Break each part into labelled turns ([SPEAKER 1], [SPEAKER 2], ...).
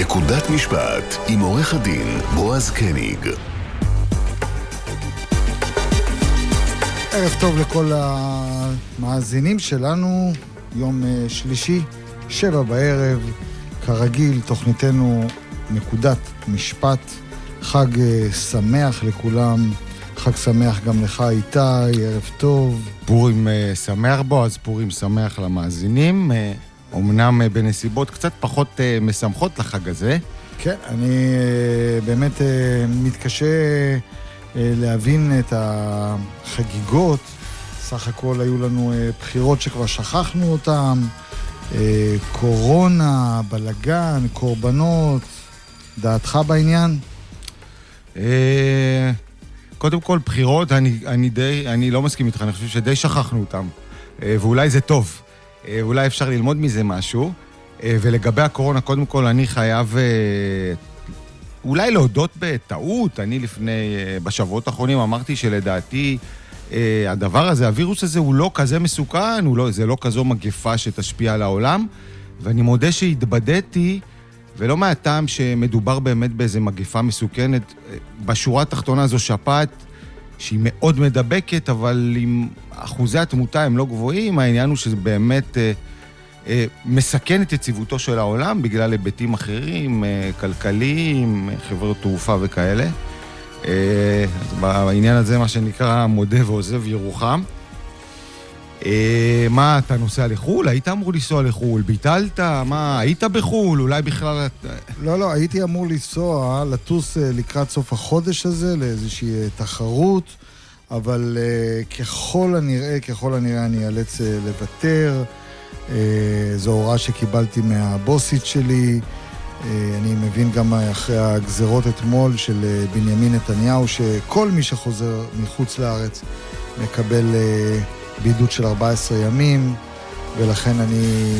[SPEAKER 1] נקודת משפט עם עורך הדין בועז קניג.
[SPEAKER 2] ערב טוב לכל המאזינים שלנו, יום אה, שלישי, שבע בערב, כרגיל, תוכניתנו נקודת משפט. חג אה, שמח לכולם, חג שמח גם לך איתי, ערב טוב.
[SPEAKER 3] פורים אה, שמח בו, אז פורים שמח למאזינים. אמנם בנסיבות קצת פחות משמחות לחג הזה.
[SPEAKER 2] כן, אני באמת מתקשה להבין את החגיגות. סך הכל היו לנו בחירות שכבר שכחנו אותן, קורונה, בלגן, קורבנות. דעתך בעניין?
[SPEAKER 3] אה, קודם כל, בחירות, אני, אני די, אני לא מסכים איתך, אני חושב שדי שכחנו אותם. אה, ואולי זה טוב. אה, אולי אפשר ללמוד מזה משהו. ולגבי הקורונה, קודם כל, אני חייב אולי להודות בטעות. אני לפני, בשבועות האחרונים אמרתי שלדעתי, הדבר הזה, הווירוס הזה הוא לא כזה מסוכן, לא, זה לא כזו מגפה שתשפיע על העולם. ואני מודה שהתבדיתי ולא מהטעם שמדובר באמת באיזה מגפה מסוכנת. בשורה התחתונה זו שפעת שהיא מאוד מדבקת, אבל אם אחוזי התמותה הם לא גבוהים, העניין הוא שזה באמת אה, אה, מסכן את יציבותו של העולם בגלל היבטים אחרים, אה, כלכליים, חברות תעופה וכאלה. אה, אז בעניין הזה, מה שנקרא, מודה ועוזב ירוחם. אה, מה, אתה נוסע לחו"ל? היית אמור לנסוע לחו"ל, ביטלת? מה, היית בחו"ל? אולי בכלל...
[SPEAKER 2] לא, לא, הייתי אמור לנסוע, לטוס אה, לקראת סוף החודש הזה לאיזושהי אה, תחרות, אבל ככל הנראה, ככל הנראה אני אאלץ לוותר. זו הוראה שקיבלתי מהבוסית שלי. אני מבין גם אחרי הגזרות אתמול של בנימין נתניהו, שכל מי שחוזר מחוץ לארץ מקבל בידוד של 14 ימים, ולכן אני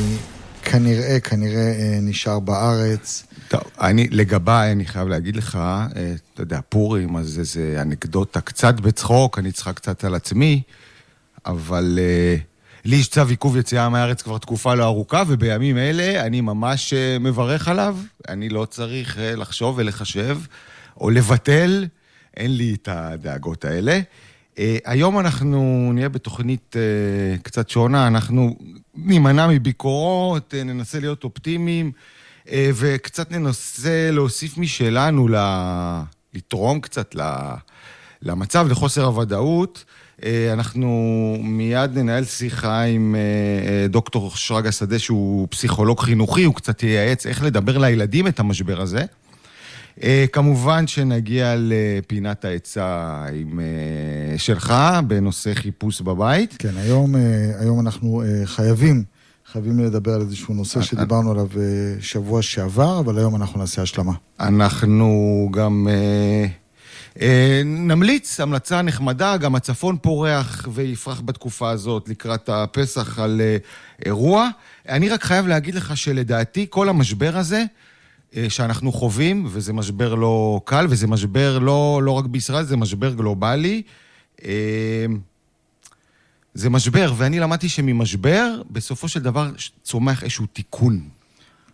[SPEAKER 2] כנראה, כנראה אה, נשאר בארץ.
[SPEAKER 3] טוב, אני, לגביי, אני חייב להגיד לך, אה, אתה יודע, פורים, אז איזה אנקדוטה קצת בצחוק, אני צריכה קצת על עצמי, אבל uh, לי יש צו עיכוב יציאה מהארץ כבר תקופה לא ארוכה, ובימים אלה אני ממש uh, מברך עליו. אני לא צריך לחשוב ולחשב או לבטל, אין לי את הדאגות האלה. Uh, היום אנחנו נהיה בתוכנית uh, קצת שונה, אנחנו נימנע מביקורות, uh, ננסה להיות אופטימיים, uh, וקצת ננסה להוסיף משלנו, ל... לתרום קצת ל... למצב, לחוסר הוודאות. Uh, אנחנו מיד ננהל שיחה עם uh, דוקטור שרגא שדה, שהוא פסיכולוג חינוכי, הוא קצת ייעץ איך לדבר לילדים את המשבר הזה. Uh, כמובן שנגיע לפינת העצה עם, uh, שלך בנושא חיפוש בבית.
[SPEAKER 2] כן, היום, uh, היום אנחנו uh, חייבים, חייבים לדבר על איזשהו נושא שדיברנו עליו uh, שבוע שעבר, אבל היום אנחנו נעשה השלמה.
[SPEAKER 3] אנחנו גם... Uh, Uh, נמליץ המלצה נחמדה, גם הצפון פורח ויפרח בתקופה הזאת לקראת הפסח על uh, אירוע. אני רק חייב להגיד לך שלדעתי כל המשבר הזה אה, שאנחנו חווים, וזה משבר לא קל, וזה משבר לא, לא רק בישראל, זה משבר גלובלי. אה, זה משבר, ואני למדתי שממשבר, בסופו של דבר צומח איזשהו תיקון.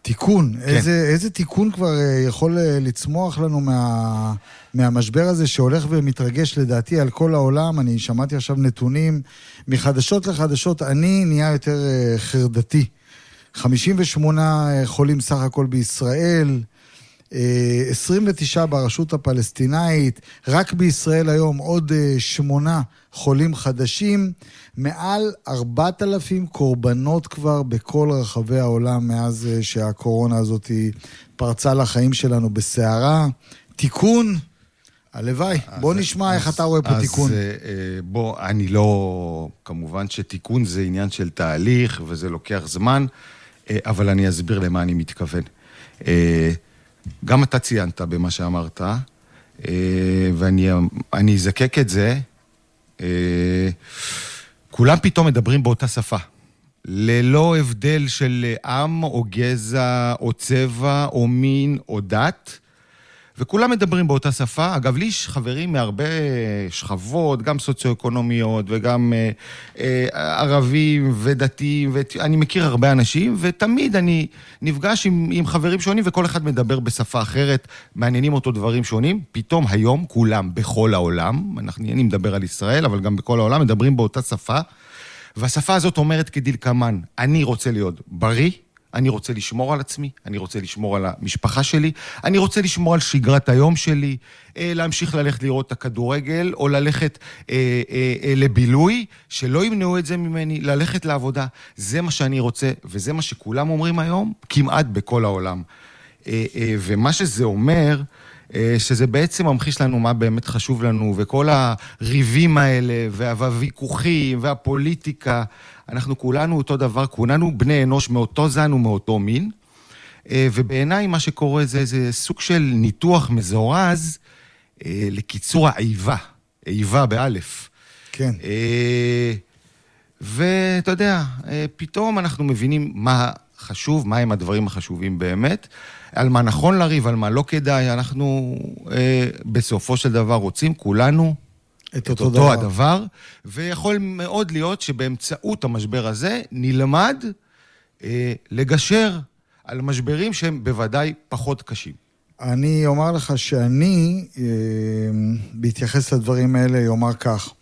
[SPEAKER 2] תיקון. כן. איזה, איזה תיקון כבר אה, יכול לצמוח לנו מה, מהמשבר הזה שהולך ומתרגש לדעתי על כל העולם? אני שמעתי עכשיו נתונים מחדשות לחדשות. אני נהיה יותר חרדתי. 58 אה, חולים סך הכל בישראל, 29 אה, ברשות הפלסטינאית, רק בישראל היום עוד אה, שמונה חולים חדשים, מעל 4,000 קורבנות כבר בכל רחבי העולם מאז שהקורונה הזאת פרצה לחיים שלנו בסערה. תיקון, הלוואי. בוא נשמע אז, איך אתה רואה פה אז, תיקון. אז
[SPEAKER 3] בוא, אני לא... כמובן שתיקון זה עניין של תהליך וזה לוקח זמן. אה, אבל אני אסביר למה אני מתכוון. אה, גם אתה ציינת במה שאמרת, אה, ואני אזקק את זה. כולם פתאום מדברים באותה שפה. ללא הבדל של עם או גזע או צבע או מין או דת. וכולם מדברים באותה שפה. אגב, לי יש חברים מהרבה שכבות, גם סוציו-אקונומיות וגם אה, אה, ערבים ודתיים, ואני מכיר הרבה אנשים, ותמיד אני נפגש עם, עם חברים שונים וכל אחד מדבר בשפה אחרת, מעניינים אותו דברים שונים. פתאום היום כולם בכל העולם, אנחנו, אני מדבר על ישראל, אבל גם בכל העולם, מדברים באותה שפה, והשפה הזאת אומרת כדלקמן, אני רוצה להיות בריא, אני רוצה לשמור על עצמי, אני רוצה לשמור על המשפחה שלי, אני רוצה לשמור על שגרת היום שלי, אה, להמשיך ללכת לראות את הכדורגל, או ללכת אה, אה, אה, לבילוי, שלא ימנעו את זה ממני, ללכת לעבודה. זה מה שאני רוצה, וזה מה שכולם אומרים היום, כמעט בכל העולם. אה, אה, ומה שזה אומר, אה, שזה בעצם ממחיש לנו מה באמת חשוב לנו, וכל הריבים האלה, והוויכוחים, והפוליטיקה, אנחנו כולנו אותו דבר, כולנו בני אנוש מאותו זן ומאותו מין. אה, ובעיניי מה שקורה זה, זה סוג של ניתוח מזורז אה, לקיצור האיבה, איבה באלף.
[SPEAKER 2] כן.
[SPEAKER 3] ואתה יודע, פתאום אנחנו מבינים מה חשוב, מהם הדברים החשובים באמת. על מה נכון לריב, על מה לא כדאי, אנחנו אה, בסופו של דבר רוצים כולנו
[SPEAKER 2] את את אותו דבר. הדבר,
[SPEAKER 3] ויכול מאוד להיות שבאמצעות המשבר הזה נלמד אה, לגשר על משברים שהם בוודאי פחות קשים.
[SPEAKER 2] אני אומר לך שאני, אה, בהתייחס לדברים האלה, אומר כך,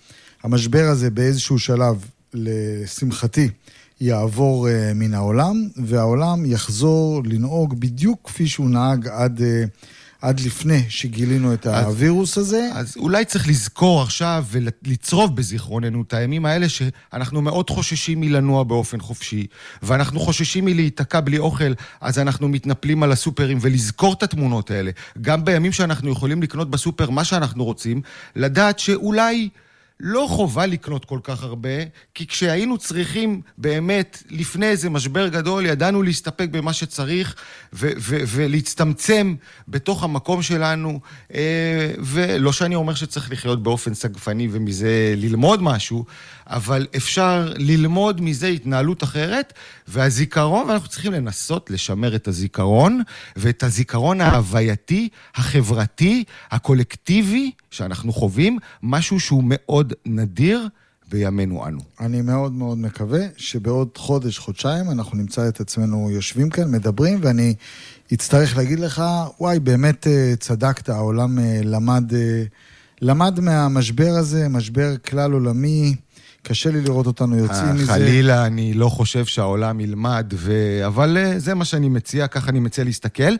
[SPEAKER 2] המשבר הזה באיזשהו שלב, לשמחתי, יעבור uh, מן העולם, והעולם יחזור לנהוג בדיוק כפי שהוא נהג עד, uh, עד לפני שגילינו את אז, הווירוס הזה.
[SPEAKER 3] אז אולי צריך לזכור עכשיו ולצרוב בזיכרוננו את הימים האלה שאנחנו מאוד חוששים מלנוע באופן חופשי, ואנחנו חוששים מלהיתקע בלי אוכל, אז אנחנו מתנפלים על הסופרים, ולזכור את התמונות האלה. גם בימים שאנחנו יכולים לקנות בסופר מה שאנחנו רוצים, לדעת שאולי... לא חובה לקנות כל כך הרבה, כי כשהיינו צריכים באמת, לפני איזה משבר גדול, ידענו להסתפק במה שצריך ו- ו- ולהצטמצם בתוך המקום שלנו. אה, ולא שאני אומר שצריך לחיות באופן סגפני ומזה ללמוד משהו, אבל אפשר ללמוד מזה התנהלות אחרת, והזיכרון, ואנחנו צריכים לנסות לשמר את הזיכרון, ואת הזיכרון ההווייתי, החברתי, הקולקטיבי שאנחנו חווים, משהו שהוא מאוד נדיר. בימינו אנו.
[SPEAKER 2] אני מאוד מאוד מקווה שבעוד חודש, חודשיים, אנחנו נמצא את עצמנו יושבים כאן, מדברים, ואני אצטרך להגיד לך, וואי, באמת אה, צדקת, העולם אה, למד, אה, למד מהמשבר הזה, משבר כלל עולמי. קשה לי לראות אותנו יוצאים מזה.
[SPEAKER 3] חלילה, אני לא חושב שהעולם ילמד, ו... אבל אה, זה מה שאני מציע, ככה אני מציע להסתכל.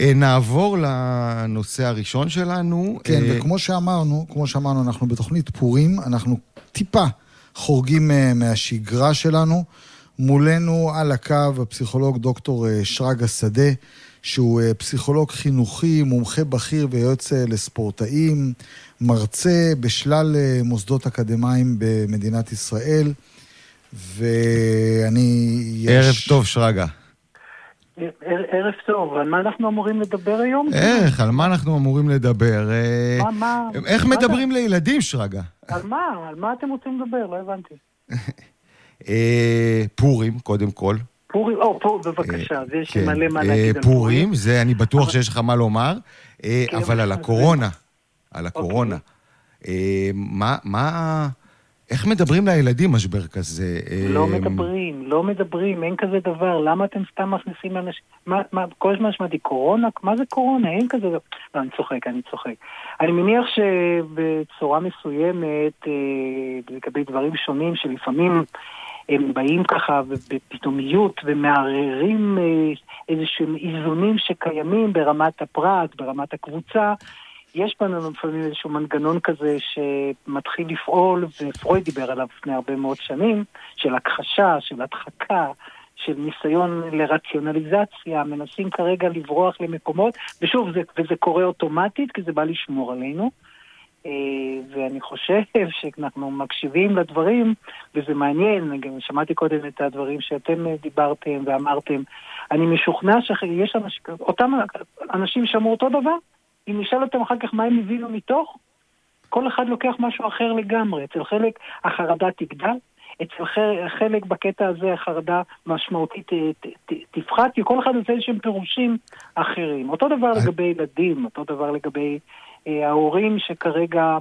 [SPEAKER 3] אה, נעבור לנושא הראשון שלנו.
[SPEAKER 2] כן, אה, וכמו שאמרנו, כמו שאמרנו, אנחנו בתוכנית פורים, אנחנו טיפה חורגים מהשגרה שלנו. מולנו על הקו הפסיכולוג דוקטור שרגא שדה. שהוא פסיכולוג חינוכי, מומחה בכיר ויועץ לספורטאים, מרצה בשלל אה, מוסדות אקדמיים במדינת ישראל, ואני...
[SPEAKER 3] יש... ערב טוב, שרגא.
[SPEAKER 4] ערב טוב, על מה אנחנו אמורים לדבר היום?
[SPEAKER 3] איך, על מה אנחנו אמורים לדבר? מה, מה? איך מה מדברים אתה... לילדים, שרגא?
[SPEAKER 4] על מה? על מה אתם רוצים לדבר? לא הבנתי.
[SPEAKER 3] פורים, קודם כל.
[SPEAKER 4] פורים, או, פה, בבקשה, אז יש כן. מלא מה להגיד על פורים.
[SPEAKER 3] פורים, זה, אני בטוח שיש לך מה לומר, אה, כן, אבל על הקורונה, על אוקיי. הקורונה. אה, מה, מה... איך מדברים לילדים משבר כזה?
[SPEAKER 4] לא אה, מדברים, לא מדברים, אין כזה דבר. למה אתם סתם מכניסים אנשים? מה, מה, כל הזמן שמעתי קורונה? מה זה קורונה? אין כזה דבר. לא, אני צוחק, אני צוחק. אני מניח שבצורה מסוימת, לגבי דברים שונים, שלפעמים הם באים ככה בפתאומיות ומערערים אה, איזשהם איזונים שקיימים ברמת הפרט, ברמת הקבוצה. יש בנו לפעמים איזשהו מנגנון כזה שמתחיל לפעול, ופרויד דיבר עליו לפני הרבה מאוד שנים, של הכחשה, של הדחקה, של ניסיון לרציונליזציה, מנסים כרגע לברוח למקומות, ושוב, זה, וזה קורה אוטומטית, כי זה בא לשמור עלינו. אה, ואני חושב שאנחנו מקשיבים לדברים, וזה מעניין, גם שמעתי קודם את הדברים שאתם דיברתם ואמרתם. אני משוכנע שיש אנשים, אותם אנשים שאמרו אותו דבר, אם נשאל אותם אחר כך מה הם הבינו מתוך, כל אחד לוקח משהו אחר לגמרי. אצל חלק החרדה תגדל, אצל חלק בקטע הזה החרדה משמעותית תפחת, כי כל אחד עושה איזשהם פירושים אחרים. אותו דבר לגבי ילדים, אותו דבר לגבי ההורים שכרגע...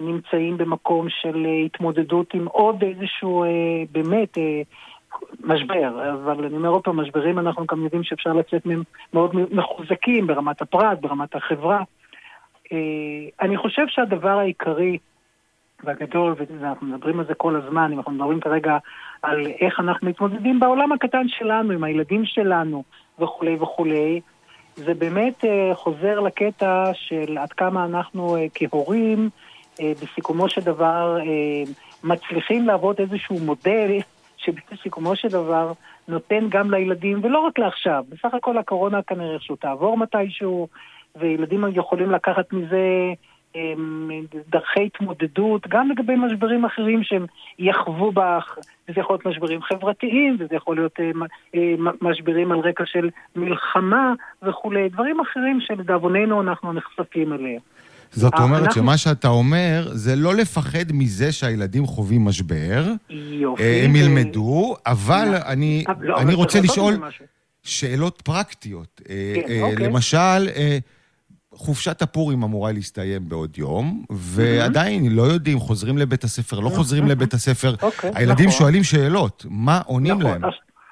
[SPEAKER 4] נמצאים במקום של התמודדות עם עוד איזשהו באמת משבר, אבל אני אומר עוד פעם, משברים אנחנו גם יודעים שאפשר לצאת מהם מאוד מחוזקים ברמת הפרט, ברמת החברה. אה, אני חושב שהדבר העיקרי והגדול, ואנחנו מדברים על זה כל הזמן, אם אנחנו מדברים כרגע על איך אנחנו מתמודדים בעולם הקטן שלנו, עם הילדים שלנו וכולי וכולי, זה באמת אה, חוזר לקטע של עד כמה אנחנו אה, כהורים, בסיכומו של דבר, מצליחים לעבוד איזשהו מודל שבסיכומו של דבר נותן גם לילדים, ולא רק לעכשיו, בסך הכל הקורונה כנראה איכשהו תעבור מתישהו, וילדים יכולים לקחת מזה אמ, דרכי התמודדות, גם לגבי משברים אחרים שהם יחוו בך, וזה יכול להיות משברים חברתיים, וזה יכול להיות אה, אה, משברים על רקע של מלחמה וכולי, דברים אחרים שלדאבוננו אנחנו נחשפים אליהם.
[SPEAKER 3] זאת אה, אומרת אנחנו... שמה שאתה אומר, זה לא לפחד מזה שהילדים חווים משבר.
[SPEAKER 4] יופי.
[SPEAKER 3] אה, הם ילמדו, אבל לא, אני, לא, אני רוצה לשאול שאלות פרקטיות. אה, כן, אוקיי. למשל, חופשת הפורים אמורה להסתיים בעוד יום, ועדיין לא יודעים, חוזרים לבית הספר, לא חוזרים לבית הספר. אוקיי, הילדים נכון. שואלים שאלות, מה עונים נכון, להם?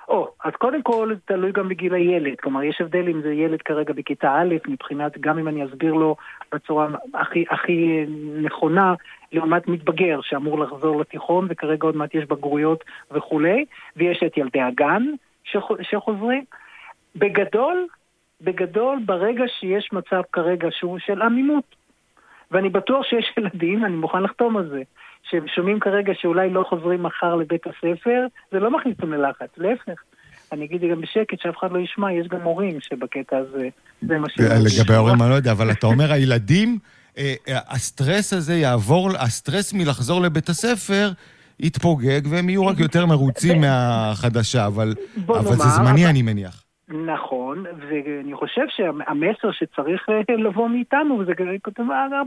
[SPEAKER 4] או, אז קודם כל תלוי גם בגיל הילד, כלומר יש הבדל אם זה ילד כרגע בכיתה א', מבחינת, גם אם אני אסביר לו בצורה הכי, הכי נכונה, לעומת מתבגר שאמור לחזור לתיכון וכרגע עוד מעט יש בגרויות וכולי, ויש את ילדי הגן שחוזרים. בגדול, בגדול, ברגע שיש מצב כרגע שהוא של עמימות, ואני בטוח שיש ילדים, אני מוכן לחתום על זה, שהם שומעים כרגע שאולי לא חוזרים מחר לבית הספר, זה לא מכניס אותם ללחץ, להפך. אני אגיד גם בשקט, שאף אחד לא ישמע, יש גם הורים שבקטע הזה, זה מה ש...
[SPEAKER 3] לגבי ההורים אני לא יודע, אבל אתה אומר, הילדים, אה, אה, הסטרס הזה יעבור, הסטרס מלחזור לבית הספר יתפוגג, והם יהיו רק יותר מרוצים מהחדשה, אבל זה זמני, אני מניח.
[SPEAKER 4] נכון, ואני חושב שהמסר שצריך לבוא מאיתנו, וזה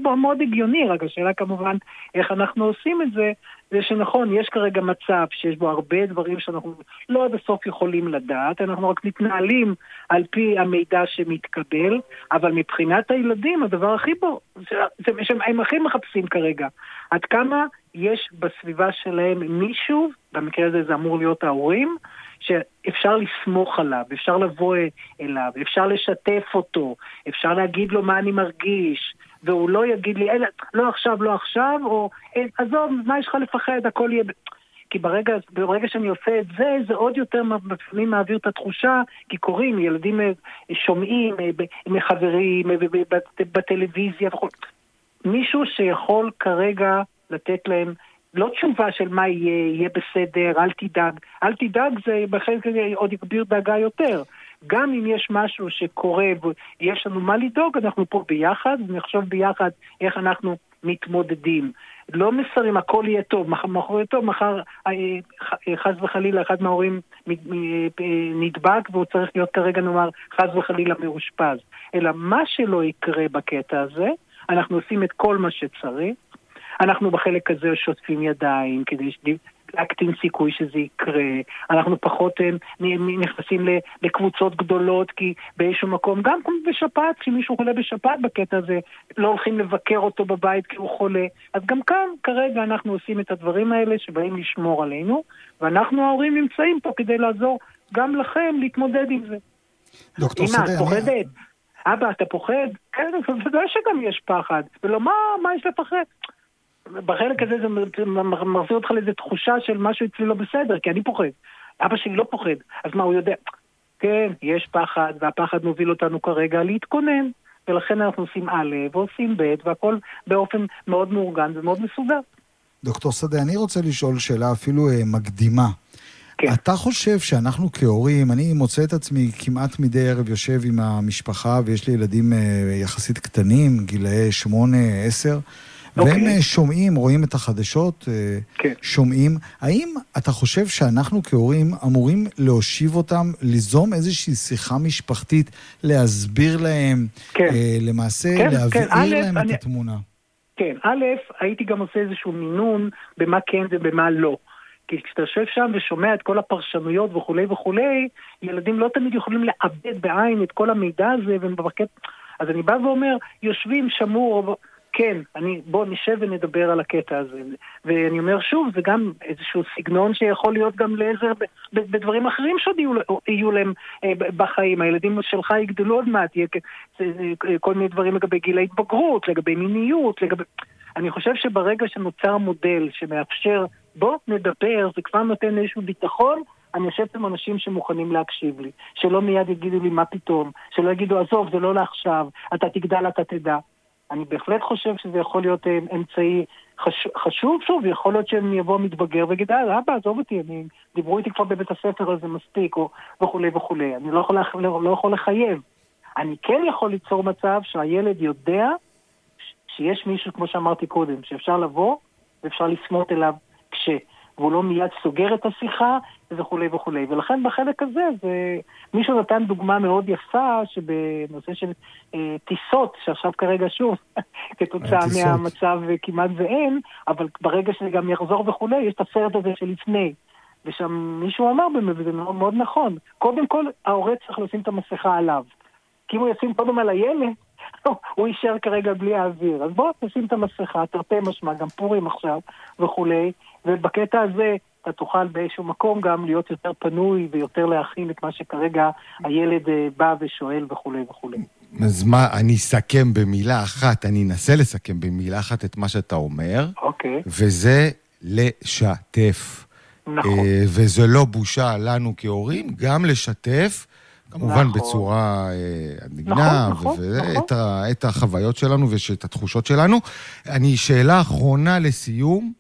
[SPEAKER 4] דבר מאוד הגיוני, רק השאלה כמובן איך אנחנו עושים את זה, זה שנכון, יש כרגע מצב שיש בו הרבה דברים שאנחנו לא עד הסוף יכולים לדעת, אנחנו רק מתנהלים על פי המידע שמתקבל, אבל מבחינת הילדים, הדבר הכי בו, זה, זה, הם הכי מחפשים כרגע, עד כמה יש בסביבה שלהם מישהו, במקרה הזה זה אמור להיות ההורים, שאפשר לסמוך עליו, אפשר לבוא אליו, אפשר לשתף אותו, אפשר להגיד לו מה אני מרגיש, והוא לא יגיד לי, לא עכשיו, לא עכשיו, או עזוב, מה יש לך לפחד, הכל יהיה... כי ברגע, ברגע שאני עושה את זה, זה עוד יותר לפעמים מעביר את התחושה, כי קוראים, ילדים אה, שומעים אה, מחברים, אה, בטלוויזיה וכו'. מישהו שיכול כרגע לתת להם לא תשובה של מה יהיה, יהיה בסדר, אל תדאג. אל תדאג זה בחלק הזה עוד יגביר דאגה יותר. גם אם יש משהו שקורה ויש לנו מה לדאוג, אנחנו פה ביחד, ונחשוב ביחד איך אנחנו מתמודדים. לא מסרים, הכל יהיה טוב, מחר יהיה טוב, מחר אה, אה, חס וחלילה אחד מההורים אה, נדבק והוא צריך להיות כרגע נאמר חס וחלילה מאושפז. אלא מה שלא יקרה בקטע הזה, אנחנו עושים את כל מה שצריך. אנחנו בחלק הזה שוטפים ידיים כדי להקטין סיכוי שזה יקרה. אנחנו פחות אה, נכנסים לקבוצות גדולות, כי באיזשהו מקום, גם בשפעת, כשמישהו חולה בשפעת בקטע הזה, לא הולכים לבקר אותו בבית כי הוא חולה. אז גם כאן, כרגע אנחנו עושים את הדברים האלה שבאים לשמור עלינו, ואנחנו ההורים נמצאים פה כדי לעזור גם לכם להתמודד עם זה.
[SPEAKER 2] דוקטור שדה,
[SPEAKER 4] אני... אמא, את פוחדת? אבא, אתה פוחד? כן, בוודאי שגם יש פחד. ולא, מה, מה יש לפחד? בחלק הזה זה מחזיר אותך לאיזו תחושה של משהו אצלי לא בסדר, כי אני פוחד. אבא שלי לא פוחד, אז מה, הוא יודע? כן, יש פחד, והפחד מוביל אותנו כרגע להתכונן, ולכן אנחנו עושים א' ועושים ב', והכל באופן מאוד מאורגן ומאוד מסודר.
[SPEAKER 2] דוקטור שדה, אני רוצה לשאול שאלה אפילו אה, מקדימה. כן. אתה חושב שאנחנו כהורים, אני מוצא את עצמי כמעט מדי ערב יושב עם המשפחה, ויש לי ילדים אה, יחסית קטנים, גילאי שמונה, עשר, והם okay. אוקיי. אה, שומעים, רואים את החדשות, okay. אה, כן. שומעים. האם אתה חושב שאנחנו כהורים אמורים להושיב אותם, ליזום איזושהי שיחה משפחתית, להסביר להם, כן. אה, למעשה כן, להבהיר כן. להם אני... את התמונה?
[SPEAKER 4] כן, א', הייתי גם עושה איזשהו מינון במה כן ובמה לא. כי כשאתה יושב שם ושומע את כל הפרשנויות וכולי וכולי, ילדים לא תמיד יכולים לעבד בעין את כל המידע הזה ומבקש... אז אני בא ואומר, יושבים, שמעו, כן, אני, בוא נשב ונדבר על הקטע הזה. ואני אומר שוב, זה גם איזשהו סגנון שיכול להיות גם לעזר בדברים אחרים שעוד יהיו, יהיו להם אה, בחיים. הילדים שלך יגדלו עוד מעט, יהיה כל מיני דברים לגבי גיל ההתבגרות, לגבי מיניות, לגבי... אני חושב שברגע שנוצר מודל שמאפשר, בוא נדבר, זה כבר נותן איזשהו ביטחון, אני יושב עם אנשים שמוכנים להקשיב לי, שלא מיד יגידו לי מה פתאום, שלא יגידו עזוב, זה לא לעכשיו, אתה תגדל, אתה תדע. אני בהחלט חושב שזה יכול להיות אה, אמצעי חשוב, חשוב שוב, יכול להיות שאני אבוא מתבגר ויגיד, אה, אבא, עזוב אותי, אני, דיברו איתי כבר בבית הספר על זה מספיק, או וכולי וכולי. אני לא יכול, לא, לא יכול לחייב. אני כן יכול ליצור מצב שהילד יודע שיש מישהו, כמו שאמרתי קודם, שאפשר לבוא ואפשר לפנות אליו כש... והוא לא מיד סוגר את השיחה וכולי וכולי. ולכן בחלק הזה, זה... מישהו נתן דוגמה מאוד יפה שבנושא של אה, טיסות, שעכשיו כרגע שוב, כתוצאה מהמצב כמעט ואין, אבל ברגע שזה גם יחזור וכולי, יש את הסרט הזה שלפני. ושם מישהו אמר באמת, וזה מאוד, מאוד נכון, קודם כל ההורה צריך לשים את המסכה עליו. כי אם הוא ישים קודם על הילד, הוא יישאר כרגע בלי האוויר. אז בוא תשים את המסכה, תרתי משמע, גם פורים עכשיו וכולי, ובקטע הזה אתה תוכל באיזשהו מקום גם להיות יותר פנוי ויותר להכין את מה שכרגע הילד אה, בא ושואל וכולי וכולי.
[SPEAKER 3] אז מה, אני אסכם במילה אחת, אני אנסה לסכם במילה אחת את מה שאתה אומר.
[SPEAKER 4] אוקיי.
[SPEAKER 3] וזה לשתף.
[SPEAKER 4] נכון.
[SPEAKER 3] אה, וזה לא בושה לנו כהורים, גם לשתף. כמובן
[SPEAKER 4] נכון.
[SPEAKER 3] בצורה אה, עדינה,
[SPEAKER 4] נכון, נכון, נכון.
[SPEAKER 3] ואת ה- את החוויות שלנו ואת התחושות שלנו. אני, שאלה אחרונה לסיום.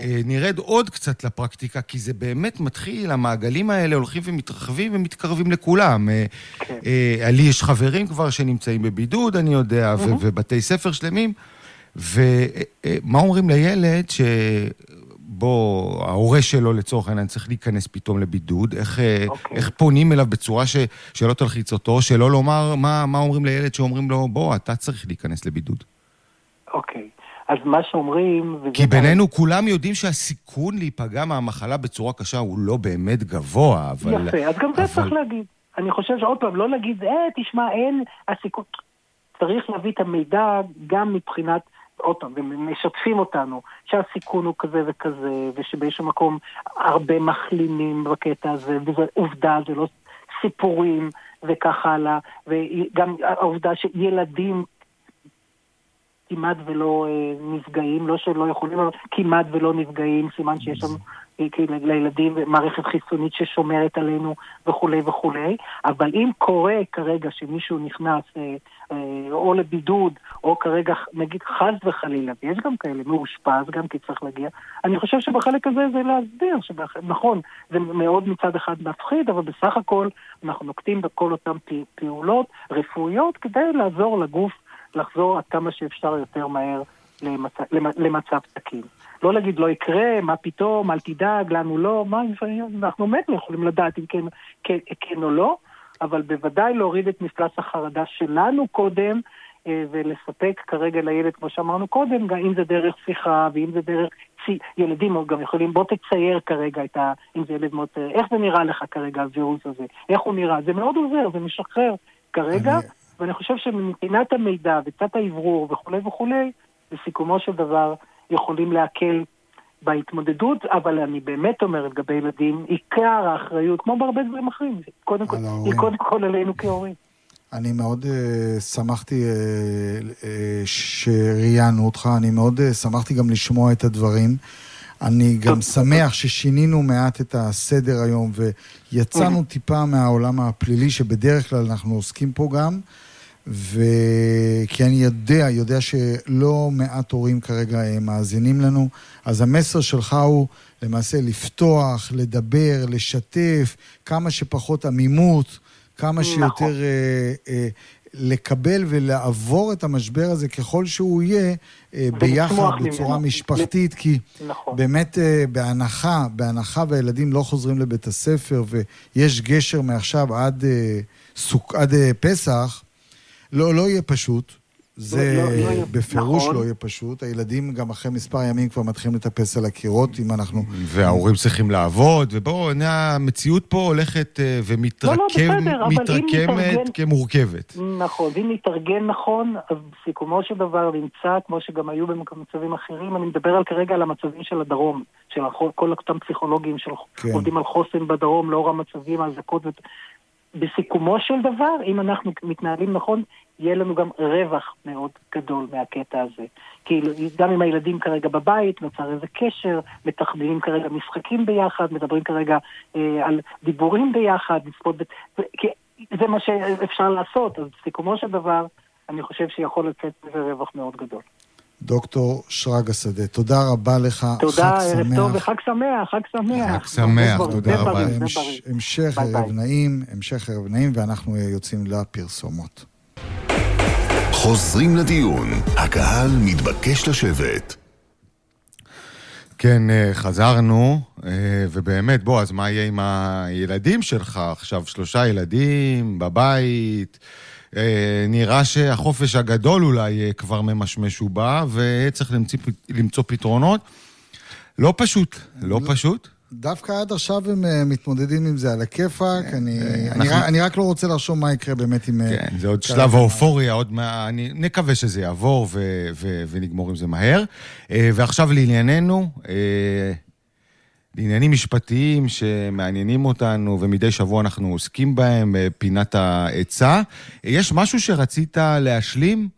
[SPEAKER 3] אה, נרד עוד קצת לפרקטיקה, כי זה באמת מתחיל, המעגלים האלה הולכים ומתרחבים ומתקרבים לכולם. אה,
[SPEAKER 4] כן.
[SPEAKER 3] אה, לי יש חברים כבר שנמצאים בבידוד, אני יודע, ו- ובתי ספר שלמים. ומה אומרים לילד שבו ההורה שלו לצורך העניין צריך להיכנס פתאום לבידוד? איך, אה,
[SPEAKER 4] אוקיי.
[SPEAKER 3] איך פונים אליו בצורה ש- שלא תלחיץ אותו, שלא לומר מה, מה אומרים לילד שאומרים לו, בוא, אתה צריך להיכנס לבידוד.
[SPEAKER 4] אוקיי. אז מה שאומרים... וזה
[SPEAKER 3] כי בינינו כולם יודעים שהסיכון להיפגע מהמחלה בצורה קשה הוא לא באמת גבוה, אבל...
[SPEAKER 4] יפה, אז גם זה צריך להגיד. אני חושב שעוד פעם, לא להגיד, אה, תשמע, אין הסיכון. צריך להביא את המידע גם מבחינת, עוד פעם, ומשתפים אותנו, שהסיכון הוא כזה וכזה, ושבאיזשהו מקום הרבה מחלימים בקטע הזה, וזו עובדה, זה לא סיפורים וכך הלאה, וגם העובדה שילדים כמעט ולא אה, נפגעים, לא שלא יכולים, אבל כמעט ולא נפגעים, סימן שיש לנו אה, לילדים מערכת חיסונית ששומרת עלינו וכולי וכולי, אבל אם קורה כרגע שמישהו נכנס אה, או לבידוד, או כרגע נגיד חס וחלילה, ויש גם כאלה, מאושפז גם כי צריך להגיע, אני חושב שבחלק הזה זה להסביר, שנכון, זה מאוד מצד אחד מפחיד, אבל בסך הכל אנחנו נוקטים בכל אותן פעולות רפואיות כדי לעזור לגוף לחזור עד כמה שאפשר יותר מהר למצב, למצב תקין. לא להגיד לא יקרה, מה פתאום, אל תדאג, לנו לא, מה, אנחנו באמת לא יכולים לדעת אם כן, כן, כן או לא, אבל בוודאי להוריד את מפלס החרדה שלנו קודם, אה, ולספק כרגע לילד, כמו שאמרנו קודם, גם אם זה דרך שיחה, ואם זה דרך... צי... ילדים גם יכולים, בוא תצייר כרגע את ה... אם זה ילד מאוד... איך זה נראה לך כרגע, הווירוס הזה? איך הוא נראה? זה מאוד עוזר, זה משחרר כרגע.
[SPEAKER 2] אני-
[SPEAKER 4] ואני חושב שמבחינת המידע וקצת האוורור וכולי וכולי, בסיכומו של דבר יכולים להקל בהתמודדות, אבל אני באמת אומר לגבי ילדים, עיקר האחריות, כמו בהרבה דברים אחרים, קודם כל. היא קודם כל עלינו כהורים.
[SPEAKER 2] אני מאוד uh, שמחתי uh, uh, שראיינו אותך, אני מאוד uh, שמחתי גם לשמוע את הדברים. אני גם שמח ששינינו מעט את הסדר היום ויצאנו טיפה מהעולם הפלילי שבדרך כלל אנחנו עוסקים פה גם. ו... כי אני יודע, יודע שלא מעט הורים כרגע אה, מאזינים לנו, אז המסר שלך הוא למעשה לפתוח, לדבר, לשתף, כמה שפחות עמימות, כמה שיותר
[SPEAKER 4] נכון.
[SPEAKER 2] אה, אה, לקבל ולעבור את המשבר הזה ככל שהוא יהיה אה, ביחד,
[SPEAKER 4] ממנו.
[SPEAKER 2] בצורה משפחתית, כי
[SPEAKER 4] נכון.
[SPEAKER 2] באמת אה, בהנחה, בהנחה והילדים לא חוזרים לבית הספר ויש גשר מעכשיו עד, אה, סוק, עד פסח, לא, לא יהיה פשוט. זה
[SPEAKER 4] לא- לא יהיה-
[SPEAKER 2] בפירוש
[SPEAKER 4] נכון.
[SPEAKER 2] לא יהיה פשוט. הילדים גם אחרי מספר ימים כבר מתחילים לטפס על הקירות, אם אנחנו...
[SPEAKER 3] וההורים צריכים לעבוד, ובואו, הנה, המציאות פה הולכת אה,
[SPEAKER 4] לא,
[SPEAKER 3] ומתרקמת כמורכבת.
[SPEAKER 4] נכון, ואם נתארגן נכון, אז בסיכומו של דבר נמצא, כמו שגם היו במצבים אחרים, אני מדבר על כרגע על המצבים של הדרום, של כל אותם פסיכולוגים
[SPEAKER 2] כן.
[SPEAKER 4] שעובדים על חוסן בדרום לאור המצבים, האזעקות. בסיכומו של דבר, אם אנחנו מתנהלים נכון, יהיה לנו גם רווח מאוד גדול מהקטע הזה. כאילו, גם עם הילדים כרגע בבית, נוצר איזה קשר, מתכננים כרגע משחקים ביחד, מדברים כרגע אה, על דיבורים ביחד, לצפות... ב- ו- כי זה מה שאפשר לעשות, אז בסיכומו של דבר, אני חושב שיכול לצאת מזה רווח מאוד גדול.
[SPEAKER 2] דוקטור שרגא שדה, תודה רבה לך.
[SPEAKER 4] תודה,
[SPEAKER 2] חג
[SPEAKER 4] ערב
[SPEAKER 2] שמח.
[SPEAKER 4] טוב וחג שמח, חג שמח.
[SPEAKER 3] חג שמח,
[SPEAKER 4] זה
[SPEAKER 3] תודה
[SPEAKER 4] זה
[SPEAKER 3] רבה.
[SPEAKER 4] זה.
[SPEAKER 2] המשך ערב. נעים, המשך ערב נעים, ואנחנו אה, יוצאים לפרסומות.
[SPEAKER 1] חוזרים לדיון. הקהל מתבקש לשבת.
[SPEAKER 3] כן, אה, חזרנו, אה, ובאמת, בוא, אז מה יהיה עם הילדים שלך? עכשיו שלושה ילדים בבית, אה, נראה שהחופש הגדול אולי כבר ממשמש ובא, וצריך למצוא, למצוא פתרונות. לא פשוט, לא פשוט.
[SPEAKER 2] דווקא עד עכשיו הם אה, מתמודדים עם זה על הכיפאק, אני, אני,
[SPEAKER 3] אנחנו-
[SPEAKER 2] רק- אני רק לא רוצה לחשוב מה יקרה באמת עם... אה,
[SPEAKER 3] כן, זה עוד. שלב האופוריה, עוד מה... אני נקווה שזה יעבור ונגמור עם זה מהר. אה, ועכשיו לענייננו, אה, לעניינים משפטיים שמעניינים אותנו, ומדי שבוע אנחנו עוסקים בהם, אה, פינת העצה. אה, יש משהו שרצית להשלים?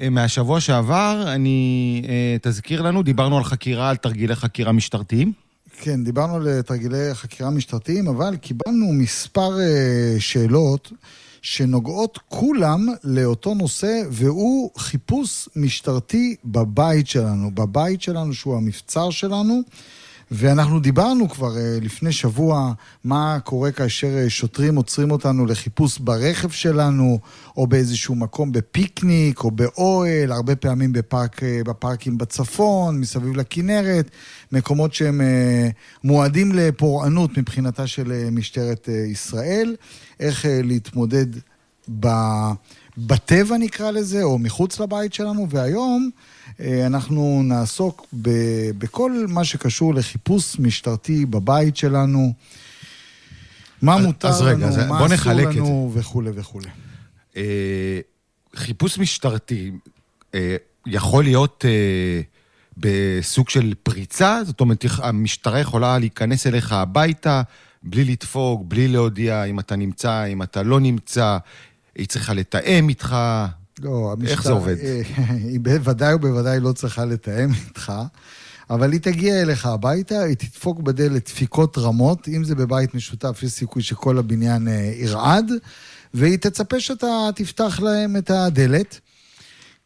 [SPEAKER 3] אה, מהשבוע שעבר, אני, אה, תזכיר לנו, דיברנו על חקירה, על תרגילי חקירה משטרתיים.
[SPEAKER 2] כן, דיברנו על תרגילי חקירה משטרתיים, אבל קיבלנו מספר אה, שאלות שנוגעות כולם לאותו נושא, והוא חיפוש משטרתי בבית שלנו, בבית שלנו שהוא המבצר שלנו. ואנחנו דיברנו כבר אה, לפני שבוע מה קורה כאשר אה, שוטרים עוצרים אותנו לחיפוש ברכב שלנו, או באיזשהו מקום בפיקניק, או באוהל, הרבה פעמים בפארק, אה, בפארקים בצפון, מסביב לכנרת, מקומות שהם מועדים לפורענות מבחינתה של משטרת ישראל. איך להתמודד ב... בטבע נקרא לזה, או מחוץ לבית שלנו, והיום אה, אנחנו נעסוק ב, בכל מה שקשור לחיפוש משטרתי בבית שלנו. מה
[SPEAKER 3] אז-
[SPEAKER 2] מותר
[SPEAKER 3] אז רגע, אז
[SPEAKER 2] לנו, מה
[SPEAKER 3] בוא
[SPEAKER 2] אסור לנו, וכולי וכולי.
[SPEAKER 3] אה, חיפוש משטרתי אה, יכול להיות אה, בסוג של פריצה? זאת אומרת, המשטרה יכולה להיכנס אליך הביתה בלי לדפוק, בלי להודיע אם אתה נמצא, אם אתה לא נמצא, היא צריכה לתאם איתך.
[SPEAKER 2] לא, המשטר,
[SPEAKER 3] איך זה עובד?
[SPEAKER 2] אה, היא בוודאי ובוודאי לא צריכה לתאם איתך, אבל היא תגיע אליך הביתה, היא תדפוק בדלת דפיקות רמות, אם זה בבית משותף, יש סיכוי שכל הבניין אה, ירעד, והיא תצפה שאתה תפתח להם את הדלת.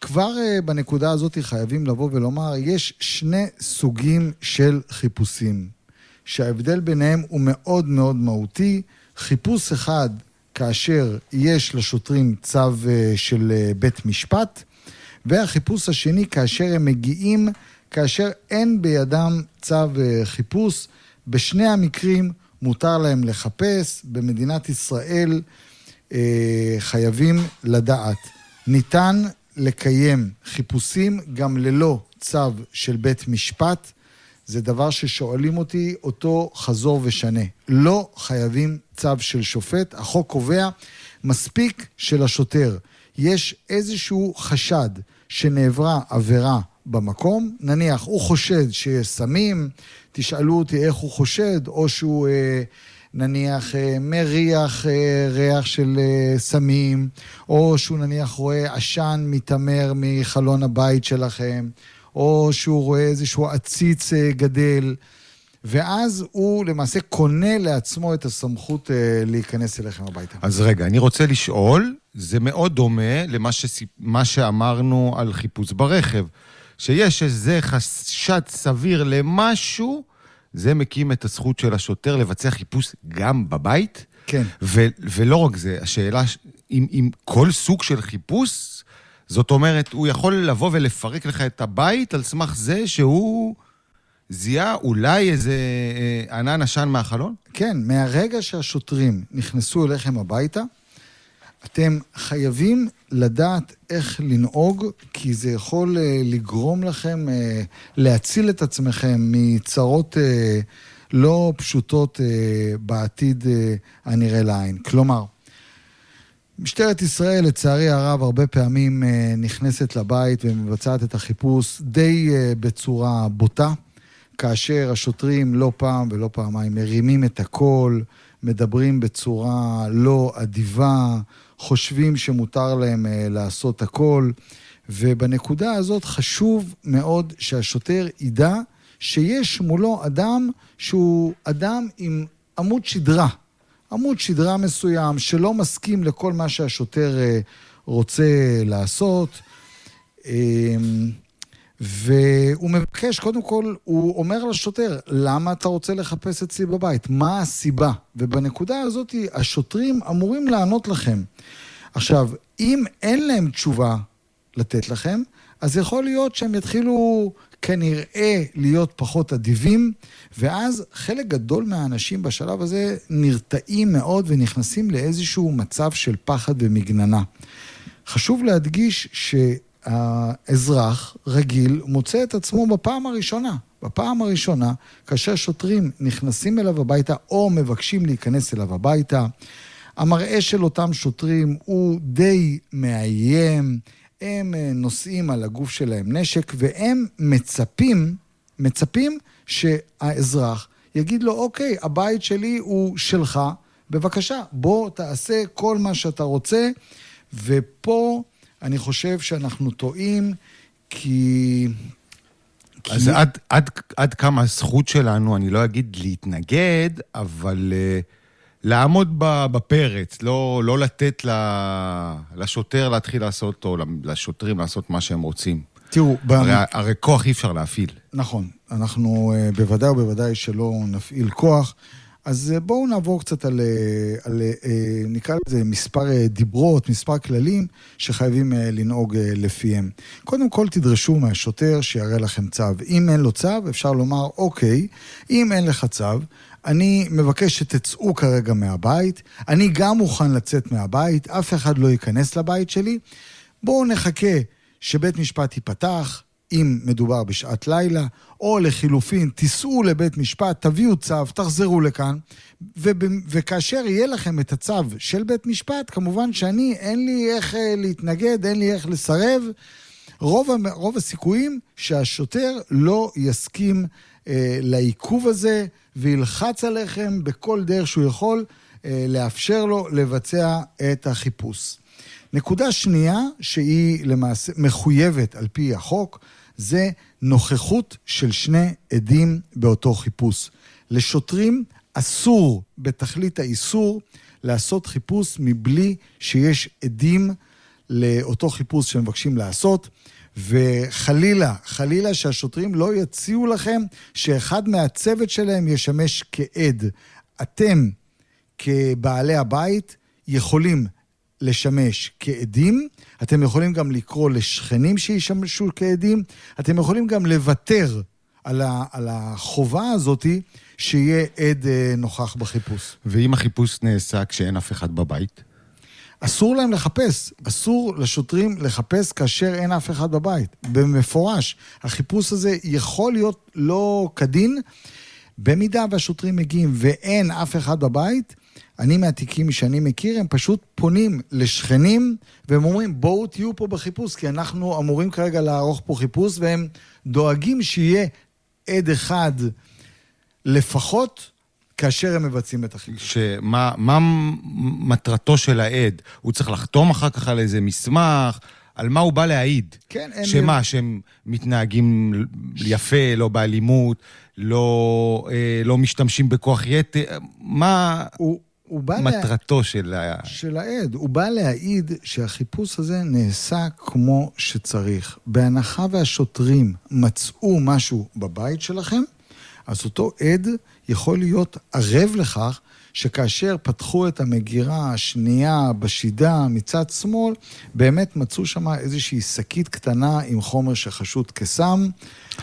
[SPEAKER 2] כבר אה, בנקודה הזאת חייבים לבוא ולומר, יש שני סוגים של חיפושים, שההבדל ביניהם הוא מאוד מאוד מהותי. חיפוש אחד, כאשר יש לשוטרים צו אה, של אה, בית משפט, והחיפוש השני, כאשר הם מגיעים, כאשר אין בידם צו אה, חיפוש. בשני המקרים מותר להם לחפש. במדינת ישראל חייבים לדעת. ניתן לקיים חיפושים גם ללא צו של בית משפט. זה דבר ששואלים אותי אותו חזור ושנה. לא חייבים צו של שופט. החוק קובע, מספיק שלשוטר יש איזשהו חשד שנעברה עבירה במקום, נניח הוא חושד שיש סמים, תשאלו אותי איך הוא חושד, או שהוא אה, נניח אה, מריח אה, ריח של אה, סמים, או שהוא נניח רואה עשן מתעמר מחלון הבית שלכם, או שהוא רואה איזשהו עציץ אה, גדל, ואז הוא למעשה קונה לעצמו את הסמכות אה, להיכנס אליכם הביתה.
[SPEAKER 3] אז רגע, אני רוצה לשאול, זה מאוד דומה למה שסיפ... שאמרנו על חיפוש ברכב. שיש איזה חשד סביר למשהו, זה מקים את הזכות של השוטר לבצע חיפוש גם בבית.
[SPEAKER 2] כן.
[SPEAKER 3] ו- ולא רק זה, השאלה, אם, אם כל סוג של חיפוש, זאת אומרת, הוא יכול לבוא ולפרק לך את הבית על סמך זה שהוא זיהה אולי איזה אה, ענן עשן מהחלון?
[SPEAKER 2] כן, מהרגע שהשוטרים נכנסו אליכם הביתה, אתם חייבים לדעת איך לנהוג, כי זה יכול אה, לגרום לכם אה, להציל את עצמכם מצרות אה, לא פשוטות בעתיד הנראה לעין. כלומר, משטרת ישראל, לצערי הרב, הרבה פעמים נכנסת לבית ומבצעת את החיפוש די בצורה בוטה, כאשר השוטרים לא פעם ולא פעמיים מרימים את הקול, מדברים בצורה לא אדיבה, חושבים שמותר להם uh, לעשות הכל, ובנקודה הזאת חשוב מאוד שהשוטר ידע שיש מולו אדם שהוא אדם עם עמוד שדרה, עמוד שדרה מסוים שלא מסכים לכל מה שהשוטר uh, רוצה לעשות. והוא מבקש, קודם כל, הוא אומר לשוטר, למה אתה רוצה לחפש אצלי בבית? מה הסיבה? ובנקודה הזאת השוטרים אמורים לענות לכם. עכשיו, אם אין להם תשובה לתת לכם, אז יכול להיות שהם יתחילו כנראה להיות פחות אדיבים, ואז חלק גדול מהאנשים בשלב הזה נרתעים מאוד ונכנסים לאיזשהו מצב של פחד ומגננה. חשוב להדגיש ש... האזרח רגיל מוצא את עצמו בפעם הראשונה. בפעם הראשונה, כאשר שוטרים נכנסים אליו הביתה או מבקשים להיכנס אליו הביתה, המראה של אותם שוטרים הוא די מאיים, הם אה, נושאים על הגוף שלהם נשק והם מצפים, מצפים שהאזרח יגיד לו, אוקיי, הבית שלי הוא שלך, בבקשה, בוא תעשה כל מה שאתה רוצה, ופה אני חושב שאנחנו טועים, כי...
[SPEAKER 3] אז כי... עד, עד, עד כמה הזכות שלנו, אני לא אגיד להתנגד, אבל uh, לעמוד בפרץ, לא, לא לתת לשוטר להתחיל לעשות, או לשוטרים לעשות מה שהם רוצים.
[SPEAKER 2] תראו,
[SPEAKER 3] הרי, ב... הרי כוח אי אפשר להפעיל.
[SPEAKER 2] נכון, אנחנו uh, בוודאי ובוודאי שלא נפעיל כוח. אז אה, בואו נעבור קצת על, אה, על אה, נקרא לזה מספר דיברות, מספר כללים שחייבים לנהוג לפיהם. קודם כל תדרשו מהשוטר שיראה לכם צו. אם אין לו צו, אפשר לומר, אוקיי, אם אין לך צו, אני מבקש שתצאו כרגע מהבית, אני גם מוכן לצאת מהבית, אף אחד לא ייכנס לבית שלי. בואו נחכה שבית משפט ייפתח, אם מדובר בשעת לילה, או לחילופין, תיסעו לבית משפט, תביאו צו, תחזרו לכאן, וב- וכאשר יהיה לכם את הצו של בית משפט, כמובן שאני, אין לי איך אה, להתנגד, אין לי איך לסרב. רוב, רוב הסיכויים שהשוטר לא יסכים אה, לעיכוב הזה וילחץ עליכם בכל דרך שהוא יכול אה, לאפשר לו לבצע את החיפוש. נקודה שנייה, שהיא למעשה מחויבת על פי החוק, זה נוכחות של שני עדים באותו חיפוש. לשוטרים אסור בתכלית האיסור לעשות חיפוש מבלי שיש עדים לאותו חיפוש שמבקשים לעשות. וחלילה, חלילה שהשוטרים לא יציעו לכם שאחד מהצוות שלהם ישמש כעד. אתם, כבעלי הבית, יכולים לשמש כעדים, אתם יכולים גם לקרוא לשכנים שישמשו כעדים, אתם יכולים גם לוותר על, ה, על החובה הזאת שיהיה עד אה, נוכח בחיפוש.
[SPEAKER 3] ואם החיפוש נעשה כשאין אף אחד בבית?
[SPEAKER 2] אסור להם לחפש, אסור לשוטרים לחפש כאשר אין אף אחד בבית. במפורש, החיפוש הזה יכול להיות לא כדין. במידה והשוטרים מגיעים ואין אף אחד בבית, אני מהתיקים שאני מכיר, הם פשוט פונים לשכנים, והם אומרים, בואו תהיו פה בחיפוש, כי אנחנו אמורים כרגע לערוך פה חיפוש, והם דואגים שיהיה עד אחד לפחות, כאשר הם מבצעים את החיפוש.
[SPEAKER 3] שמה מה מטרתו של העד? הוא צריך לחתום אחר כך על איזה מסמך? על מה הוא בא להעיד.
[SPEAKER 2] כן, אין...
[SPEAKER 3] שמה, שהם מתנהגים יפה, לא באלימות, לא, אה, לא משתמשים בכוח יתר, מה... הוא... הוא בא מטרתו לה... של ה...
[SPEAKER 2] של העד. הוא בא להעיד שהחיפוש הזה נעשה כמו שצריך. בהנחה והשוטרים מצאו משהו בבית שלכם, אז אותו עד יכול להיות ערב לכך שכאשר פתחו את המגירה השנייה בשידה מצד שמאל, באמת מצאו שם איזושהי שקית קטנה עם חומר שחשוד כסם,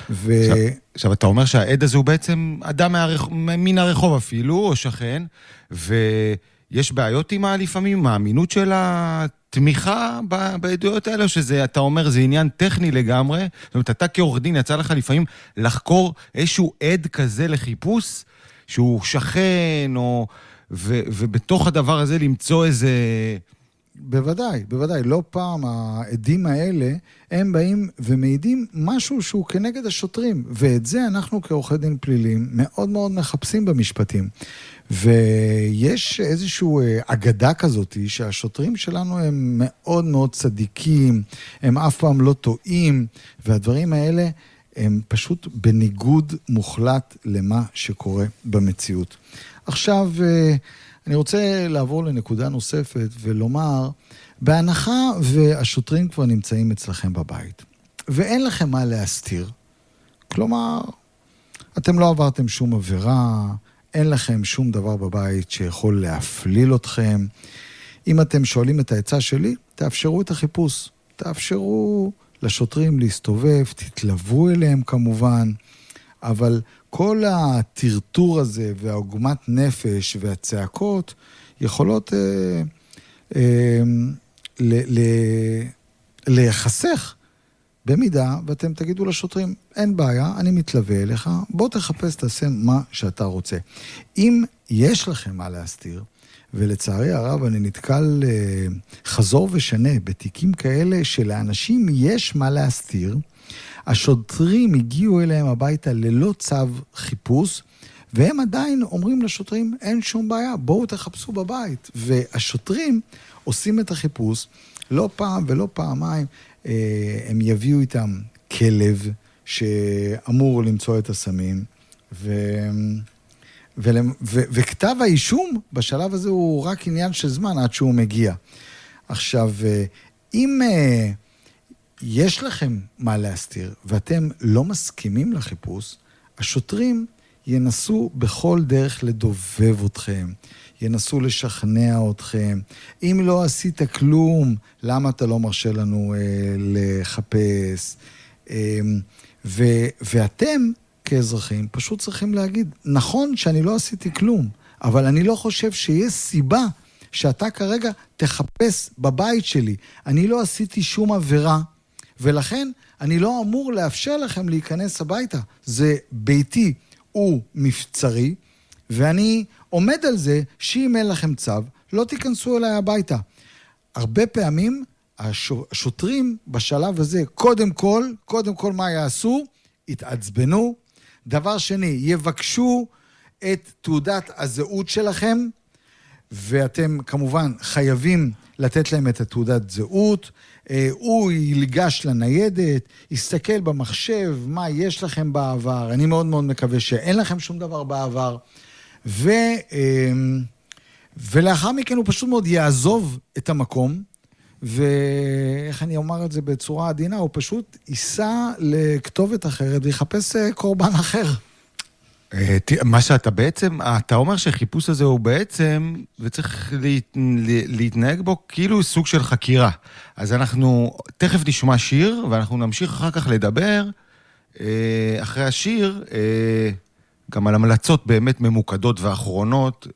[SPEAKER 2] ו...
[SPEAKER 3] עכשיו, עכשיו, אתה אומר שהעד הזה הוא בעצם אדם מהרח... מן הרחוב אפילו, או שכן, ויש בעיות עימה לפעמים, האמינות של תמיכה בעדויות האלה, או שזה, אתה אומר, זה עניין טכני לגמרי? זאת אומרת, אתה כעורך דין, יצא לך לפעמים לחקור איזשהו עד כזה לחיפוש, שהוא שכן, או... ו, ובתוך הדבר הזה למצוא איזה...
[SPEAKER 2] בוודאי, בוודאי. לא פעם העדים האלה, הם באים ומעידים משהו שהוא כנגד השוטרים. ואת זה אנחנו כעורכי דין פליליים מאוד מאוד מחפשים במשפטים. ויש איזושהי אה, אגדה כזאת שהשוטרים שלנו הם מאוד מאוד צדיקים, הם אף פעם לא טועים, והדברים האלה הם פשוט בניגוד מוחלט למה שקורה במציאות. עכשיו, אה, אני רוצה לעבור לנקודה נוספת ולומר, בהנחה והשוטרים כבר נמצאים אצלכם בבית, ואין לכם מה להסתיר, כלומר, אתם לא עברתם שום עבירה, אין לכם שום דבר בבית שיכול להפליל אתכם. אם אתם שואלים את העצה שלי, תאפשרו את החיפוש. תאפשרו לשוטרים להסתובב, תתלוו אליהם כמובן, אבל כל הטרטור הזה והעוגמת נפש והצעקות יכולות אה, אה, ל, ל, להיחסך במידה ואתם תגידו לשוטרים, אין בעיה, אני מתלווה אליך, בוא תחפש, תעשה מה שאתה רוצה. אם יש לכם מה להסתיר, ולצערי הרב אני נתקל אה, חזור ושנה בתיקים כאלה שלאנשים יש מה להסתיר, השוטרים הגיעו אליהם הביתה ללא צו חיפוש, והם עדיין אומרים לשוטרים, אין שום בעיה, בואו תחפשו בבית. והשוטרים עושים את החיפוש, לא פעם ולא פעמיים, אה, הם יביאו איתם כלב שאמור למצוא את הסמים, ו... ו... ו... וכתב האישום בשלב הזה הוא רק עניין של זמן עד שהוא מגיע. עכשיו, אה, אם אה, יש לכם מה להסתיר ואתם לא מסכימים לחיפוש, השוטרים ינסו בכל דרך לדובב אתכם, ינסו לשכנע אתכם. אם לא עשית כלום, למה אתה לא מרשה לנו אה, לחפש? אה, ו, ואתם, כאזרחים, פשוט צריכים להגיד, נכון שאני לא עשיתי כלום, אבל אני לא חושב שיש סיבה שאתה כרגע תחפש בבית שלי. אני לא עשיתי שום עבירה, ולכן אני לא אמור לאפשר לכם להיכנס הביתה. זה ביתי, הוא מבצרי, ואני עומד על זה שאם אין לכם צו, לא תיכנסו אליי הביתה. הרבה פעמים השוטרים בשלב הזה, קודם כל, קודם כל מה יעשו? יתעצבנו. דבר שני, יבקשו את תעודת הזהות שלכם, ואתם כמובן חייבים לתת להם את התעודת זהות. אה, הוא ייגש לניידת, יסתכל במחשב מה יש לכם בעבר. אני מאוד מאוד מקווה שאין לכם שום דבר בעבר. ו, אמ, ולאחר מכן הוא פשוט מאוד יעזוב את המקום, ואיך אני אומר את זה בצורה עדינה, הוא פשוט ייסע לכתובת אחרת ויחפש אה, קורבן אחר.
[SPEAKER 3] אה, מה שאתה בעצם, אתה אומר שהחיפוש הזה הוא בעצם, וצריך להתנהג בו כאילו סוג של חקירה. אז אנחנו תכף נשמע שיר, ואנחנו נמשיך אחר כך לדבר, אה, אחרי השיר, גם על המלצות באמת ממוקדות ואחרונות.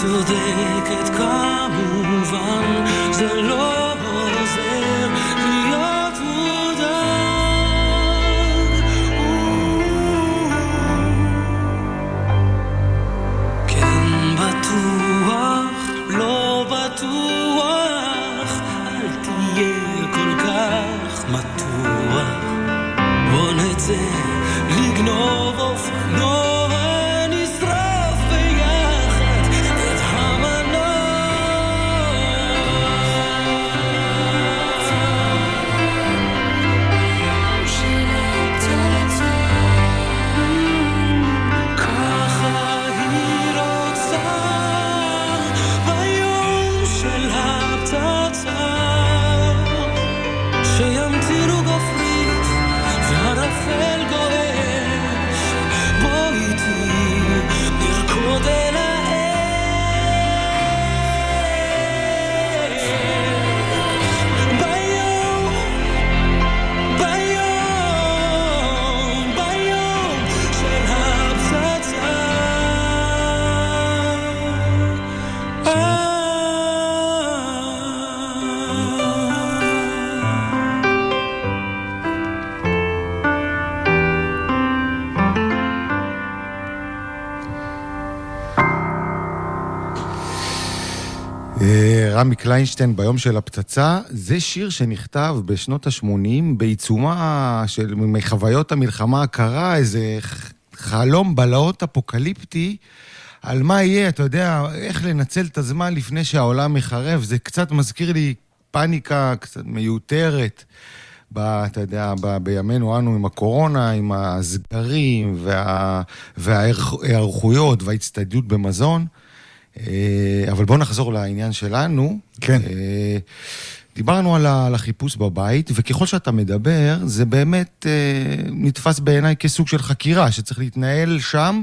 [SPEAKER 5] צודקת כמובן, זה לא עוזר
[SPEAKER 3] רמי קליינשטיין ביום של הפצצה, זה שיר שנכתב בשנות ה-80 בעיצומה של מחוויות המלחמה הקרה, איזה חלום בלהות אפוקליפטי על מה יהיה, אתה יודע, איך לנצל את הזמן לפני שהעולם מחרב. זה קצת מזכיר לי פאניקה קצת מיותרת. ב, אתה יודע, ב, בימינו אנו עם הקורונה, עם הסגרים וה, וההיערכויות וההצטיידות במזון. אה, אבל בואו נחזור לעניין שלנו.
[SPEAKER 2] כן.
[SPEAKER 3] אה, דיברנו על החיפוש בבית, וככל שאתה מדבר, זה באמת אה, נתפס בעיניי כסוג של חקירה, שצריך להתנהל שם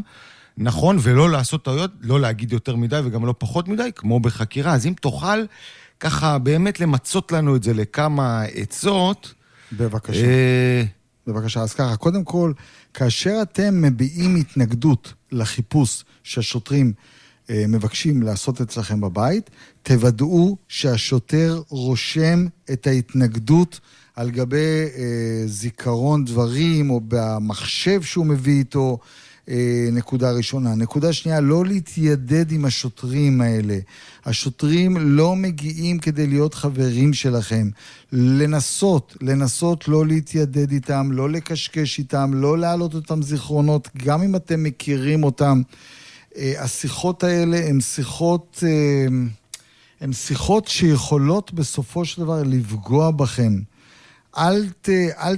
[SPEAKER 3] נכון ולא לעשות טעויות, לא להגיד יותר מדי וגם לא פחות מדי, כמו בחקירה. אז אם תוכל ככה באמת למצות לנו את זה לכמה עצות,
[SPEAKER 2] בבקשה.
[SPEAKER 3] אה,
[SPEAKER 2] בבקשה, אז ככה, קודם כל, כאשר אתם מביעים התנגדות לחיפוש שהשוטרים מבקשים לעשות אצלכם בבית, תוודאו שהשוטר רושם את ההתנגדות על גבי אה, זיכרון דברים או במחשב שהוא מביא איתו. אה, נקודה ראשונה. נקודה שנייה, לא להתיידד עם השוטרים האלה. השוטרים לא מגיעים כדי להיות חברים שלכם. לנסות, לנסות לא להתיידד איתם, לא לקשקש איתם, לא להעלות אותם זיכרונות, גם אם אתם מכירים אותם. אה, השיחות האלה הן שיחות, אה, הן שיחות שיכולות בסופו של דבר לפגוע בכם. אל, ת, אל,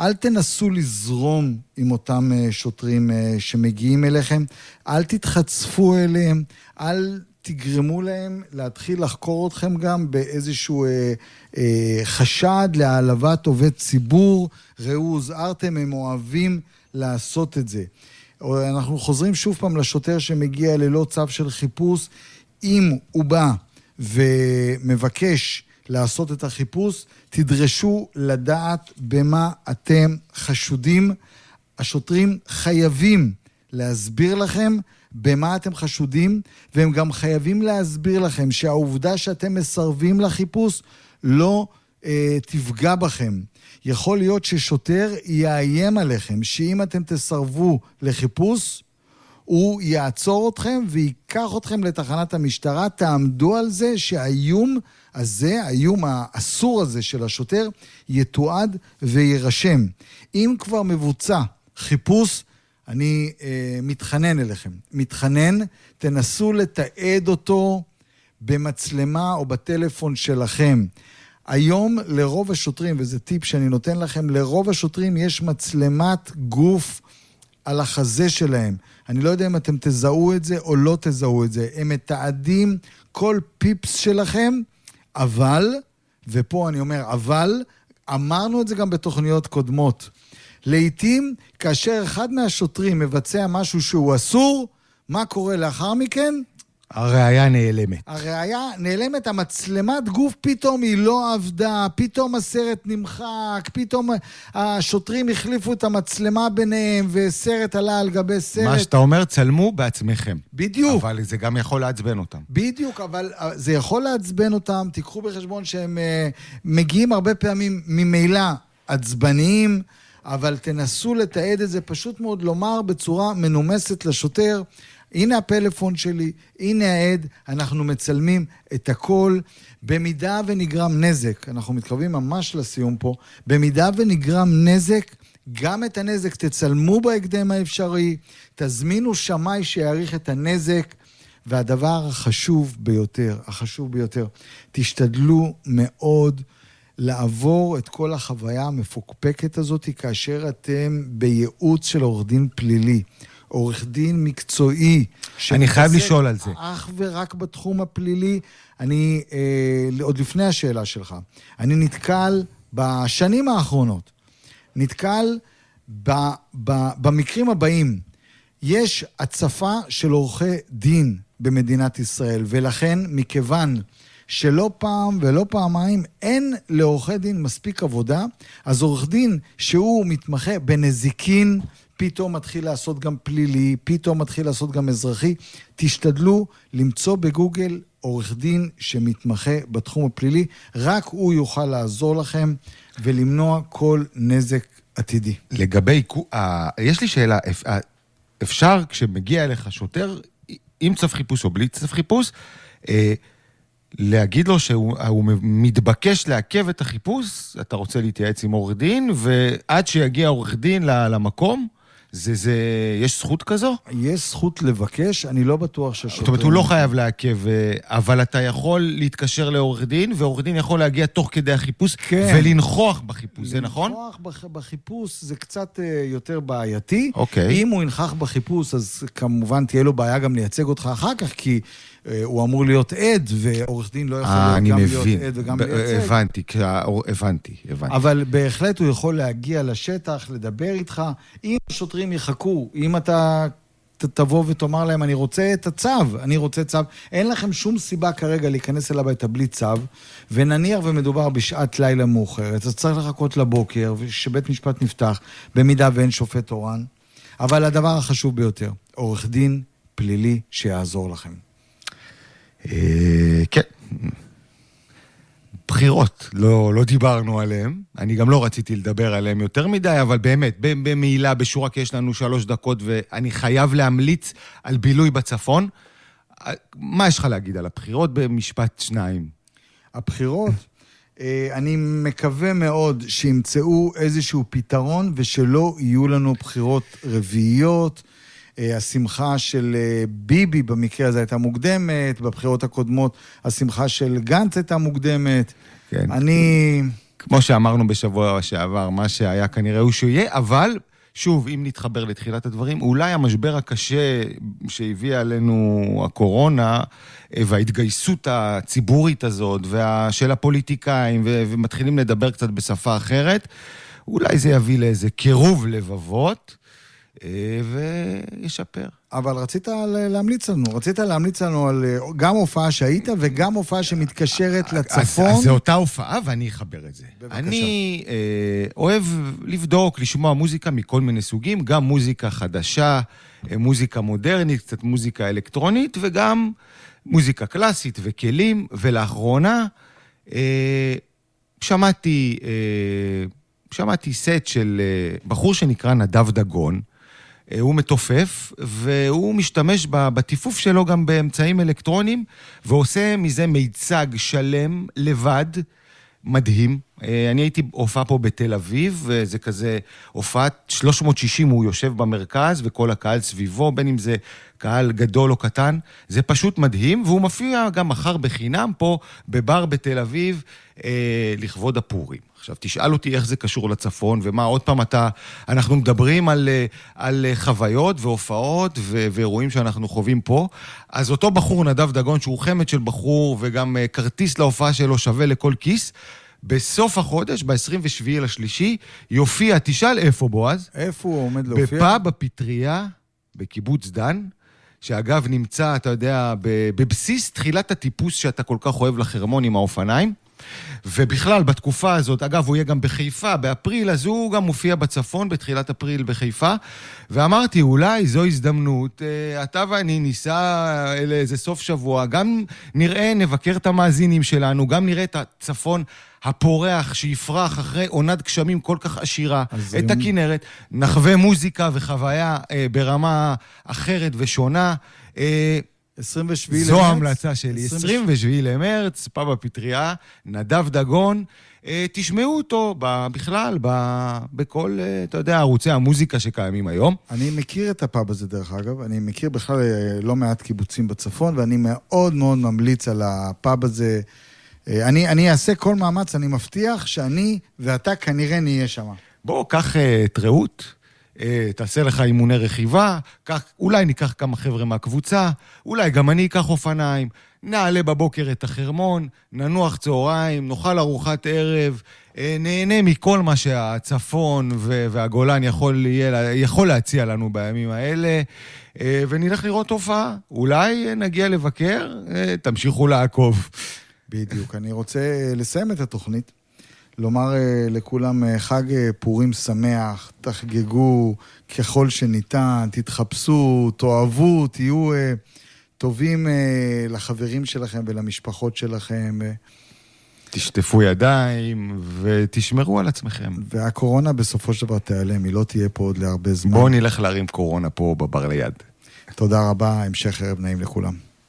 [SPEAKER 2] אל תנסו לזרום עם אותם אה, שוטרים שמגיעים אליכם, אל תתחצפו אליהם, אל תגרמו להם להתחיל לחקור אתכם גם באיזשהו אה, אה, חשד להעלבת עובד ציבור. ראו, הוזהרתם, הם אוהבים לעשות את זה. אנחנו חוזרים שוב פעם לשוטר שמגיע ללא צו של חיפוש. אם הוא בא ומבקש לעשות את החיפוש, תדרשו לדעת במה אתם חשודים. השוטרים חייבים להסביר לכם במה אתם חשודים, והם גם חייבים להסביר לכם שהעובדה שאתם מסרבים לחיפוש לא אה, תפגע בכם. יכול להיות ששוטר יאיים עליכם, שאם אתם תסרבו לחיפוש, הוא יעצור אתכם וייקח אתכם לתחנת המשטרה. תעמדו על זה שהאיום הזה, האיום האסור הזה של השוטר, יתועד ויירשם. אם כבר מבוצע חיפוש, אני אה, מתחנן אליכם. מתחנן, תנסו לתעד אותו במצלמה או בטלפון שלכם. היום לרוב השוטרים, וזה טיפ שאני נותן לכם, לרוב השוטרים יש מצלמת גוף על החזה שלהם. אני לא יודע אם אתם תזהו את זה או לא תזהו את זה. הם מתעדים כל פיפס שלכם, אבל, ופה אני אומר אבל, אמרנו את זה גם בתוכניות קודמות. לעתים, כאשר אחד מהשוטרים מבצע משהו שהוא אסור, מה קורה לאחר מכן?
[SPEAKER 3] הראייה נעלמת.
[SPEAKER 2] הראייה נעלמת, המצלמת גוף פתאום היא לא עבדה, פתאום הסרט נמחק, פתאום השוטרים החליפו את המצלמה ביניהם, וסרט עלה על גבי סרט.
[SPEAKER 3] מה שאתה אומר, צלמו בעצמכם.
[SPEAKER 2] בדיוק.
[SPEAKER 3] אבל זה גם יכול לעצבן אותם.
[SPEAKER 2] בדיוק, אבל אה, זה יכול לעצבן אותם, תיקחו בחשבון שהם אה, מגיעים הרבה פעמים ממילא עצבניים, אבל תנסו לתעד את זה, פשוט מאוד לומר בצורה מנומסת לשוטר, הנה הפלאפון שלי, הנה העד, אנחנו מצלמים את הכל. במידה ונגרם נזק, אנחנו מתקרבים ממש לסיום פה, במידה ונגרם נזק, גם את הנזק תצלמו בהקדם האפשרי, תזמינו שמאי שיעריך את הנזק, והדבר החשוב ביותר, החשוב ביותר, תשתדלו מאוד לעבור את כל החוויה המפוקפקת הזאת כאשר אתם בייעוץ של עורך דין פלילי. עורך דין מקצועי.
[SPEAKER 3] אני חייב לשאול על זה.
[SPEAKER 2] אך ורק בתחום הפלילי. אני, אה, עוד לפני השאלה שלך, אני נתקל בשנים האחרונות, נתקל ב, ב, במקרים הבאים. יש הצפה של עורכי דין במדינת ישראל, ולכן, מכיוון שלא פעם ולא פעמיים אין לעורכי דין מספיק עבודה, אז עורך דין שהוא מתמחה בנזיקין, פתאום מתחיל לעשות גם פלילי, פתאום מתחיל לעשות גם אזרחי. תשתדלו למצוא בגוגל עורך דין שמתמחה בתחום הפלילי, רק הוא יוכל לעזור לכם ולמנוע כל נזק עתידי.
[SPEAKER 3] לגבי יש לי שאלה, אפ- אפשר כשמגיע אליך שוטר, עם צו חיפוש או בלי צו חיפוש, אה, להגיד לו שהוא הוא מתבקש לעכב את החיפוש, אתה רוצה להתייעץ עם עורך דין, ועד שיגיע עורך דין למקום, זה, זה, יש זכות כזו?
[SPEAKER 2] יש זכות לבקש, אני לא בטוח שהשוטר...
[SPEAKER 3] זאת אומרת, הוא לא חייב לעכב, אה, אבל אתה יכול להתקשר לעורך דין, ועורך דין יכול להגיע תוך כדי החיפוש
[SPEAKER 2] כן.
[SPEAKER 3] ולנכוח בחיפוש, זה נכון?
[SPEAKER 2] לנכוח בח- בחיפוש זה קצת אה, יותר בעייתי.
[SPEAKER 3] אוקיי.
[SPEAKER 2] אם הוא ינכח בחיפוש, אז כמובן תהיה לו בעיה גם לייצג אותך אחר כך, כי הוא אמור להיות עד, ועורך דין לא יכול
[SPEAKER 3] אה,
[SPEAKER 2] להיות גם
[SPEAKER 3] מבין.
[SPEAKER 2] להיות עד וגם
[SPEAKER 3] ב-
[SPEAKER 2] לייצג.
[SPEAKER 3] הבנתי, כשה- הבנתי, הבנתי.
[SPEAKER 2] אבל בהחלט הוא יכול להגיע לשטח, לדבר איתך. אם השוטרים יחכו, אם אתה ת- תבוא ותאמר להם, אני רוצה את הצו, אני רוצה צו, אין לכם שום סיבה כרגע להיכנס אל הביתה בלי צו, ונניח ומדובר בשעת לילה מאוחרת, אז צריך לחכות לבוקר, ושבית משפט נפתח, במידה ואין שופט תורן. אבל הדבר החשוב ביותר, עורך דין פלילי שיעזור לכם.
[SPEAKER 3] אה, כן. בחירות, לא, לא דיברנו עליהן. אני גם לא רציתי לדבר עליהן יותר מדי, אבל באמת, במעילה, בשורה, כי יש לנו שלוש דקות, ואני חייב להמליץ על בילוי בצפון. אה, מה יש לך להגיד על הבחירות במשפט שניים?
[SPEAKER 2] הבחירות, אה, אני מקווה מאוד שימצאו איזשהו פתרון ושלא יהיו לנו בחירות רביעיות. אה, השמחה של אה, ביבי במקרה הזה הייתה מוקדמת, בבחירות הקודמות השמחה של גנץ הייתה מוקדמת.
[SPEAKER 3] כן.
[SPEAKER 2] אני...
[SPEAKER 3] כמו שאמרנו בשבוע שעבר, מה שהיה כנראה הוא שיהיה, אבל שוב, אם נתחבר לתחילת הדברים, אולי המשבר הקשה שהביא עלינו הקורונה אה, וההתגייסות הציבורית הזאת וה... של הפוליטיקאים, ו... ומתחילים לדבר קצת בשפה אחרת, אולי זה יביא לאיזה קירוב לבבות וישפר.
[SPEAKER 2] אבל רצית להמליץ לנו, רצית להמליץ לנו על אה, גם הופעה שהיית וגם הופעה שמתקשרת לצפון.
[SPEAKER 3] אז, אז זו אותה הופעה ואני אחבר את זה.
[SPEAKER 2] בבקשה.
[SPEAKER 3] אני אה, אוהב לבדוק, לשמוע מוזיקה מכל מיני סוגים, גם מוזיקה חדשה, אה, מוזיקה מודרנית, קצת מוזיקה אלקטרונית, וגם מוזיקה קלאסית וכלים, ולאחרונה אה, שמעתי, אה, שמעתי סט של אה, בחור שנקרא נדב דגון. אה, הוא מתופף, והוא משתמש בטיפוף שלו גם באמצעים אלקטרוניים, ועושה מזה מיצג שלם, לבד, מדהים. אה, אני הייתי הופעה פה בתל אביב, וזה כזה הופעת 360, הוא יושב במרכז, וכל הקהל סביבו, בין אם זה קהל גדול או קטן. זה פשוט מדהים, והוא מופיע גם מחר בחינם פה, בבר בתל אביב, אה, לכבוד הפורים. עכשיו, תשאל אותי איך זה קשור לצפון, ומה, עוד פעם אתה... אנחנו מדברים על, אה, על אה, חוויות והופעות ו- ואירועים שאנחנו חווים פה. אז אותו בחור, נדב דגון, שהוא חמד של בחור, וגם אה, כרטיס להופעה שלו שווה לכל כיס, בסוף החודש, ב-27 לשלישי, יופיע, תשאל איפה, בועז?
[SPEAKER 2] איפה הוא עומד להופיע?
[SPEAKER 3] בפאב הפטריה בקיבוץ דן, שאגב נמצא, אתה יודע, בבסיס תחילת הטיפוס שאתה כל כך אוהב לחרמון עם האופניים. ובכלל, בתקופה הזאת, אגב, הוא יהיה גם בחיפה, באפריל, אז הוא גם מופיע בצפון, בתחילת אפריל בחיפה. ואמרתי, אולי זו הזדמנות, אה, אתה ואני ניסע לאיזה סוף שבוע, גם נראה, נבקר את המאזינים שלנו, גם נראה את הצפון הפורח שיפרח אחרי עונת גשמים כל כך עשירה, את
[SPEAKER 2] אם-
[SPEAKER 3] הכנרת, נחווה מוזיקה וחוויה אה, ברמה אחרת ושונה. אה,
[SPEAKER 2] 27 למרץ.
[SPEAKER 3] זו ההמלצה שלי,
[SPEAKER 2] 27
[SPEAKER 3] 27 למרץ, פאב הפטריה, נדב דגון. אה, תשמעו אותו בכלל, בכל, אה, אתה יודע, ערוצי המוזיקה שקיימים היום.
[SPEAKER 2] אני מכיר את הפאב הזה, דרך אגב. אני מכיר בכלל אה, לא מעט קיבוצים בצפון, ואני מאוד מאוד ממליץ על הפאב הזה. אני, אני אעשה כל מאמץ, אני מבטיח שאני ואתה כנראה נהיה שם.
[SPEAKER 3] בוא, קח את רעות, תעשה לך אימוני רכיבה, קח, אולי ניקח כמה חבר'ה מהקבוצה, אולי גם אני אקח אופניים, נעלה בבוקר את החרמון, ננוח צהריים, נאכל ארוחת ערב, אה, נהנה מכל מה שהצפון והגולן יכול, יהיה, יכול להציע לנו בימים האלה, אה, ונלך לראות הופעה. אולי אה, נגיע לבקר, אה, תמשיכו לעקוב.
[SPEAKER 2] בדיוק. אני רוצה אה, לסיים את התוכנית, לומר אה, לכולם אה, חג אה, פורים שמח, תחגגו ככל שניתן, תתחפשו, תאהבו, תהיו טובים לחברים שלכם ולמשפחות שלכם.
[SPEAKER 3] תשטפו ידיים ותשמרו על עצמכם.
[SPEAKER 2] והקורונה בסופו של דבר תיעלם, היא לא תהיה פה עוד להרבה זמן.
[SPEAKER 3] בואו נלך להרים קורונה פה בבר ליד.
[SPEAKER 2] תודה רבה, המשך ערב נעים לכולם.